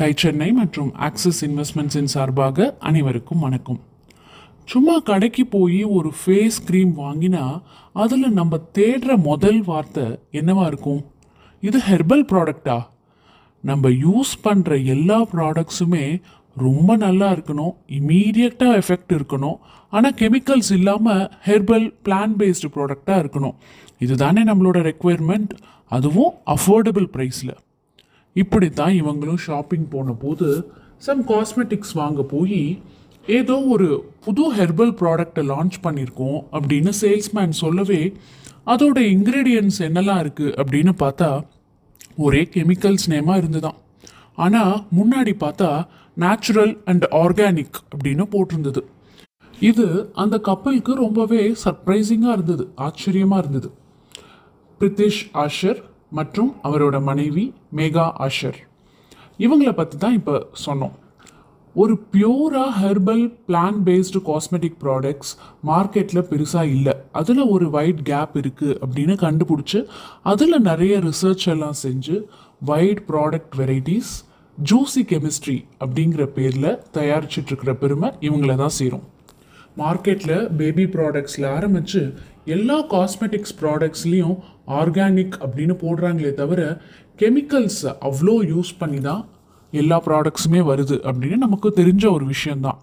Tie Chennai மற்றும் axis இன்வெஸ்ட்மெண்ட்ஸின் சார்பாக அனைவருக்கும் வணக்கம். சும்மா கடைக்கு போய் ஒரு ஃபேஸ் க்ரீம் வாங்கினா அதில் நம்ம தேடுற முதல் வார்த்தை என்னவா இருக்கும்? இது ஹெர்பல் ப்ராடக்டா நம்ம யூஸ் பண்ணுற எல்லா ப்ராடக்ட்ஸுமே ரொம்ப நல்லா இருக்கணும் இமீடியட்டாக எஃபெக்ட் இருக்கணும் ஆனால் கெமிக்கல்ஸ் இல்லாமல் ஹெர்பல் பிளான் பேஸ்டு ப்ராடக்டாக இருக்கணும். இதுதானே நம்மளோட ரெக்குயர்மெண்ட் அதுவும் அஃபோர்டபுள் ப்ரைஸில் இப்படித்தான் இவங்களும் ஷாப்பிங் போன போது சம் காஸ்மெட்டிக்ஸ் வாங்க போய் ஏதோ ஒரு புது ஹெர்பல் ப்ராடக்டை லான்ச் பண்ணியிருக்கோம் அப்படின்னு சேல்ஸ்மேன் சொல்லவே அதோட இன்க்ரீடியன்ட்ஸ் என்னெல்லாம் இருக்குது அப்படின்னு பார்த்தா ஒரே கெமிக்கல்ஸ் நேமாக இருந்துதான். ஆனால் முன்னாடி பார்த்தா நேச்சுரல் அண்ட் ஆர்கானிக் அப்படின்னு போட்டிருந்தது. இது அந்த கப்பலுக்கு ரொம்பவே சர்ப்ரைசிங்காக இருந்தது ஆச்சரியமாக இருந்தது. பிரித்திஷ் ஆஷர் மற்றும் அவரோட மனைவி மேகா ஆஷர். இவங்களை பற்றி தான் இப்போ சொன்னோம். ஒரு பியூரா herbal plant based cosmetic products மார்க்கெட்டில் பெருசாக இல்லை. அதில் ஒரு வைட் கேப் இருக்குது அப்படின்னு கண்டுபிடிச்சி அதில் நிறைய ரிசர்ச் எல்லாம் செஞ்சு wide product varieties Juicy Chemistry அப்படிங்கிற பேரில் தயாரிச்சிட்ருக்கிற பெருமை இவங்கள தான் சேரும். மார்க்கெட்டில் பேபி ப்ராடக்ட்ஸில் ஆரம்பித்து எல்லா காஸ்மெட்டிக்ஸ் ப்ராடக்ட்ஸ்லேயும் ஆர்கானிக் அப்படின்னு போடுறாங்களே தவிர கெமிக்கல்ஸ் அவ்வளோ யூஸ் பண்ணி தான் எல்லா ப்ராடக்ட்ஸுமே வருது அப்படின்னு நமக்கு தெரிஞ்ச ஒரு விஷயந்தான்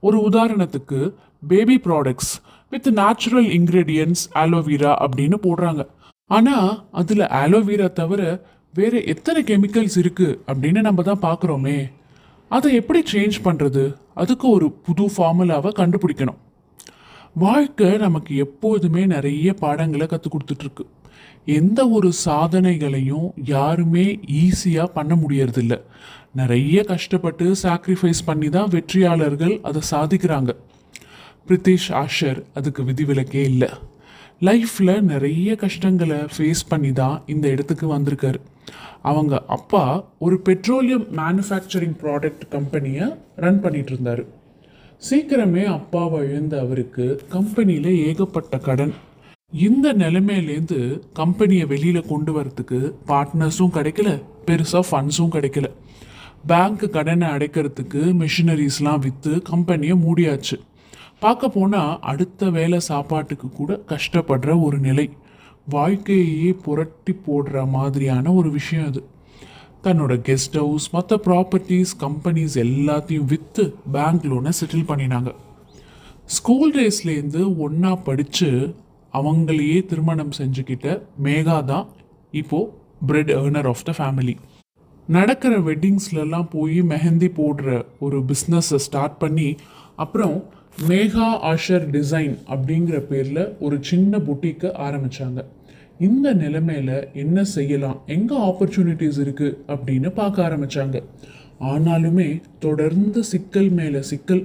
ஒரு உதாரணத்துக்கு baby products with natural ingredients aloe vera அப்படின்னு போடுறாங்க. ஆனால் அதில் ஆலோவேரா தவிர வேறு எத்தனை கெமிக்கல்ஸ் இருக்குது அப்படின்னு நம்ம தான் பார்க்குறோமே அதை எப்படி சேஞ்ச் பண்ணுறது அதுக்கு ஒரு புது ஃபார்முலாவை கண்டுபிடிக்கணும். வாழ்க்கை நமக்கு எப்போதுமே நிறைய பாடங்களை கற்றுக் கொடுத்துட்ருக்கு எந்த ஒரு சாதனைகளையும் யாருமே ஈஸியாக பண்ண முடியறதில்ல. நிறைய கஷ்டப்பட்டு சாக்ரிஃபைஸ் பண்ணி தான் வெற்றியாளர்கள் அதை சாதிக்கிறாங்க. பிரித்திஷ் ஆஷர் அதுக்கு விதிவிலக்கே இல்லை. லைஃப்பில் நிறைய கஷ்டங்களை ஃபேஸ் பண்ணி தான் இந்த இடத்துக்கு வந்திருக்காரு. அவங்க அப்பா ஒரு பெட்ரோலியம் மேனுஃபேக்சரிங் ப்ராடக்ட் கம்பெனியை ரன் பண்ணிட்டு இருந்தார் சீக்கிரமே அப்பாவை இழந்த அவருக்கு கம்பெனியில் ஏகப்பட்ட கடன். இந்த நிலைமையிலேருந்து கம்பெனியை வெளியில் கொண்டு வரத்துக்கு பார்ட்னர்ஸும் கிடைக்கல பெருசாக ஃபண்ட்ஸும் கிடைக்கல. பேங்க் கடனை அடைக்கிறதுக்கு மிஷினரிஸ்லாம் விற்று கம்பெனியை மூடியாச்சு. பார்க்க போனால் அடுத்த வேலை சாப்பாட்டுக்கு கூட கஷ்டப்படுற ஒரு நிலை. வாழ்க்கையே புரட்டி போடுற மாதிரியான ஒரு விஷயம் அது. தன்னோட கெஸ்ட் ஹவுஸ் மற்ற ப்ராப்பர்ட்டிஸ் கம்பெனிஸ் எல்லாத்தையும் விற்று பேங்க் லோனை செட்டில் பண்ணினாங்க. ஸ்கூல் டேஸ்லேருந்து ஒன்றா படித்து அவங்களையே திருமணம் செஞ்சுக்கிட்ட மேகா தான் இப்போது bread earner of the family நடக்கிற வெட்டிங்ஸ்லலாம் போய் மெஹந்தி போடுற ஒரு பிஸ்னஸை ஸ்டார்ட் பண்ணி அப்புறம் மேகா ஆஷர் டிசைன் அப்படிங்கிற பேரில் ஒரு சின்ன புட்டிக்கை ஆரம்பித்தாங்க இந்த நிலைமையில் என்ன செய்யலாம்? எங்கே ஆப்பர்ச்சுனிட்டிஸ் இருக்குது அப்படின்னு பார்க்க ஆரம்பித்தாங்க ஆனாலுமே தொடர்ந்து சிக்கல் மேலே சிக்கல்.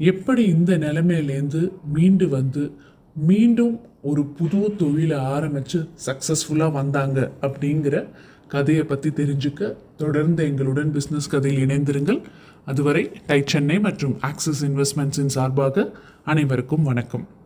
எப்படி இந்த நிலைமையிலேருந்து மீண்டு வந்து மீண்டும் ஒரு புது தொழிலை ஆரம்பித்து சக்ஸஸ்ஃபுல்லாக வந்தாங்க அப்படிங்கிற கதையை பற்றி தெரிஞ்சுக்க தொடர்ந்து எங்களுடன் பிஸ்னஸ் கதையில் இணைந்திருங்கள். அதுவரை டை சென்னை மற்றும் ஆக்சிஸ் இன்வெஸ்ட்மெண்ட்ஸின் சார்பாக அனைவருக்கும் வணக்கம்.